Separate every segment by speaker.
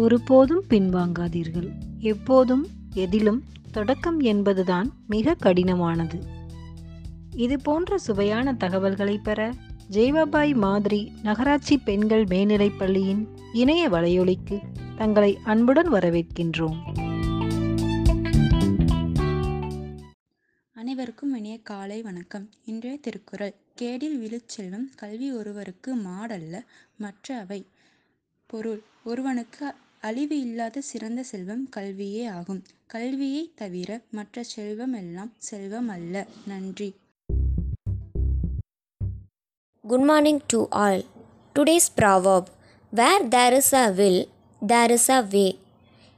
Speaker 1: ஒருபோதும் பின்வாங்காதீர்கள். எப்போதும் எதிலும் தொடக்கம் என்பதுதான் மிக கடினமானது. இது போன்ற சுவையான தகவல்களை பெற ஜெய்வாபாய் மாதிரி நகராட்சி பெண்கள் மேல்நிலைப் பள்ளியின் இணைய வலையொலிக்கு தங்களை அன்புடன் வரவேற்கின்றோம்.
Speaker 2: அனைவருக்கும் இனிய காலை வணக்கம். இன்றைய திருக்குறள் கேடில் விழுச்செல்வம் கல்வி ஒருவருக்கு மாடல்ல மற்ற அவை பொருள் ஒருவனுக்கு அழிவு இல்லாத சிறந்த செல்வம் கல்வியே ஆகும். கல்வியை தவிர மற்ற செல்வம் எல்லாம் செல்வம் அல்ல. நன்றி.
Speaker 3: Good morning to all. Today's proverb where there is a will there is a way.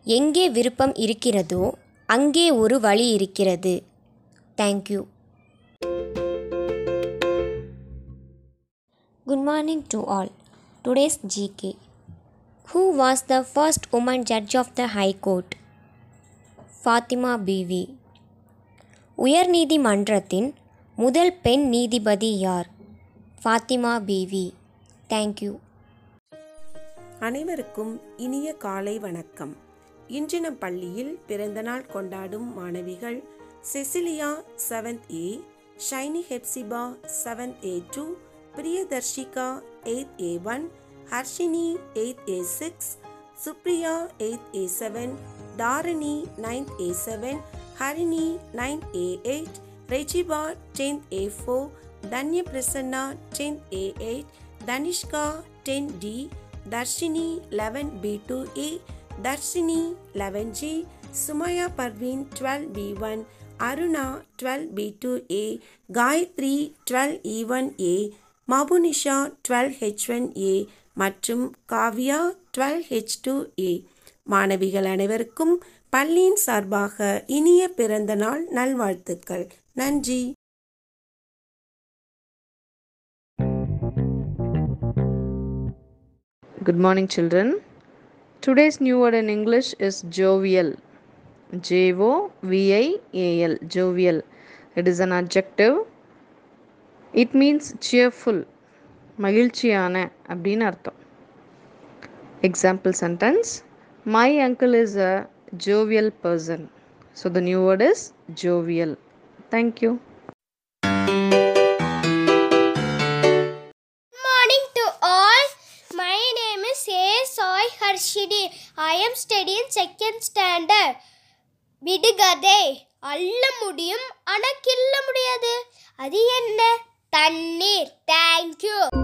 Speaker 3: எங்கே விருப்பம் இருக்கிறதோ அங்கே ஒரு வழி இருக்கிறது. Thank you good morning to all today's GK who was the first woman judge of the high court Fathima PV உயர்நீதிமன்றத்தின் முதல் பெண் நீதிபதி யார்? ஃபாத்திமா பிவி தேங்க்யூ
Speaker 4: அனைவருக்கும் இனிய காலை வணக்கம். இன்று நம் பள்ளியில் பிறந்தநாள் கொண்டாடும் மாணவிகள் Cecilia seventh A Shiny Hephzibah seventh A two Priyadharshika eighth A one Harshini 8A6, Supriya 8A7, A7, Dharani 9th Harini 9A8, A8, Rejiba 10th Danya Prasanna 10A8, Danishka 10D, Darshini 11B2A, Darshini 11G, Sumaya Parveen 12B1, Aruna 12B2A, Gayatri 12E1A, Mabunisha 12H1A, மற்றும் Kavya twelve H two A மாணவிகள் அனைவருக்கும் பள்ளியின் சார்பாக இனிய பிறந்த நாள் நல்வாழ்த்துக்கள் நன்றி
Speaker 5: Good morning, children. Today's new word in English is jovial. J O V I A L. Jovial. It is an adjective. It means cheerful. மகிழ்ச்சியான அப்படின்னு அர்த்தம். Example sentence my uncle is a jovial person so the new word is jovial thank you
Speaker 6: morning I am studying second standard A. விடுகதை. அள்ள முடியும் ஆனால் கில்ல முடியாது. அது என்ன? தண்ணீர். Thank you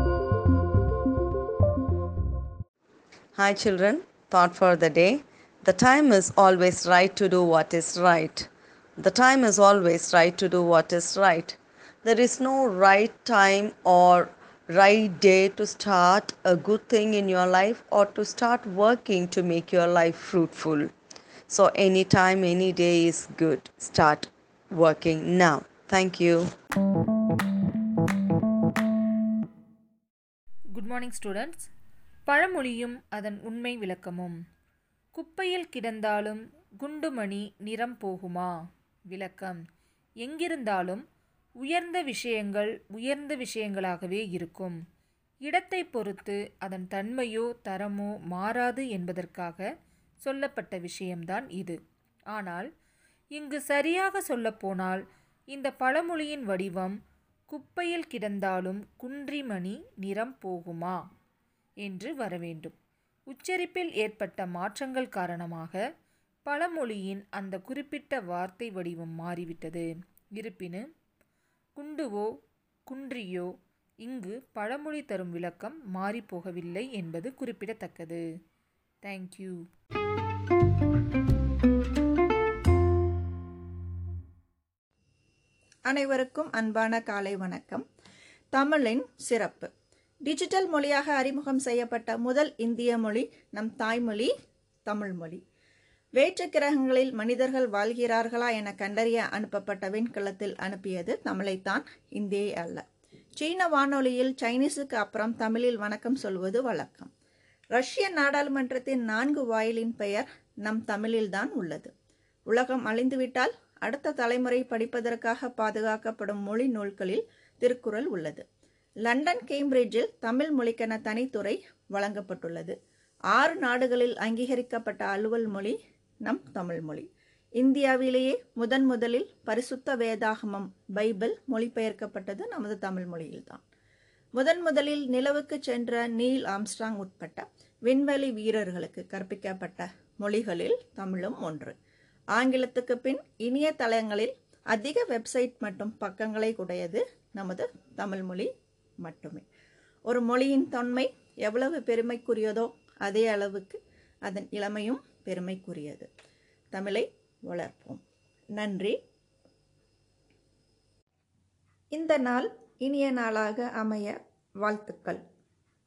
Speaker 7: Hi, children. Thought for the day. The time is always right to do what is right. The time is always right to do what is right. There is no right time or right day to start a good thing in your life or to start working to make your life fruitful. So, any time, any day is good. Start working now. Thank you.
Speaker 8: Good morning, students. பழமொழியும் அதன் உண்மை விளக்கமும். குப்பையில் கிடந்தாலும் குண்டுமணி நிறம் போகுமா? விளக்கம். எங்கிருந்தாலும் உயர்ந்த விஷயங்கள் உயர்ந்த விஷயங்களாகவே இருக்கும். இடத்தை பொறுத்து அதன் தன்மையோ தரமோ மாறாது என்பதற்காக சொல்லப்பட்ட விஷயம்தான் இது. ஆனால் இங்கு சரியாக சொல்லப்போனால் இந்த பழமொழியின் வடிவம் குப்பையில் கிடந்தாலும் குன்றிமணி நிறம் போகுமா? என்று வரவேண்டும். உச்சரிப்பில் ஏற்பட்ட மாற்றங்கள் காரணமாக பழமொழியின் அந்த குறிப்பிட்ட வார்த்தை வடிவம் மாறிவிட்டது. இருப்பினும் குண்டுவோ குன்றியோ இங்கு பழமொழி தரும் விளக்கம் மாறிப்போகவில்லை என்பது குறிப்பிடத்தக்கது. தேங்க்யூ
Speaker 9: அனைவருக்கும் அன்பான காலை வணக்கம். தமிழின் சிறப்பு. டிஜிட்டல் மொழியாக அறிமுகம் செய்யப்பட்ட முதல் இந்திய மொழி நம் தாய்மொழி தமிழ் மொழி. வேற்று கிரகங்களில் மனிதர்கள் வாழ்கிறார்களா என கண்டறிய அனுப்பப்பட்ட விண்கலத்தில் அனுப்பியது தமிழைத்தான் இந்தியை அல்ல. சீன வானொலியில் சைனீஸுக்கு அப்புறம் தமிழில் வணக்கம் சொல்வது வழக்கம். ரஷ்ய நாடாளுமன்றத்தின் நான்கு வாயிலின் பெயர் நம் தமிழில்தான் உள்ளது. உலகம் அழிந்துவிட்டால் அடுத்த தலைமுறை படிப்பதற்காக பாதுகாக்கப்படும் மொழி நூல்களில் திருக்குறள் உள்ளது. லண்டன் கேம்பிரிட்ஜில் தமிழ் மொழிக்கென தனித்துறை வழங்கப்பட்டுள்ளது. ஆறு நாடுகளில் அங்கீகரிக்கப்பட்ட அலுவல் மொழி நம் தமிழ் மொழி. இந்தியாவிலேயே முதன் முதலில் பரிசுத்த வேதாகமம் பைபிள் மொழிபெயர்க்கப்பட்டது நமது தமிழ் மொழியில்தான். முதன் முதலில் நிலவுக்கு சென்ற நீல் ஆம்ஸ்ட்ராங் உட்பட்ட விண்வெளி வீரர்களுக்கு கற்பிக்கப்பட்ட மொழிகளில் தமிழும் ஒன்று. ஆங்கிலத்துக்கு பின் இணைய தளங்களில் அதிக வெப்சைட் மற்றும் பக்கங்களை உடையது நமது தமிழ் மொழி மட்டுமே. ஒரு மொழியின் தொன்மை எவ்வளவு பெருமைக்குரியதோ அதே அளவுக்கு அதன் இளமையும் பெருமைக்குரியது. தமிழை வளர்ப்போம். நன்றி. இந்த நாள் இனிய நாளாக அமைய வாழ்த்துக்கள்.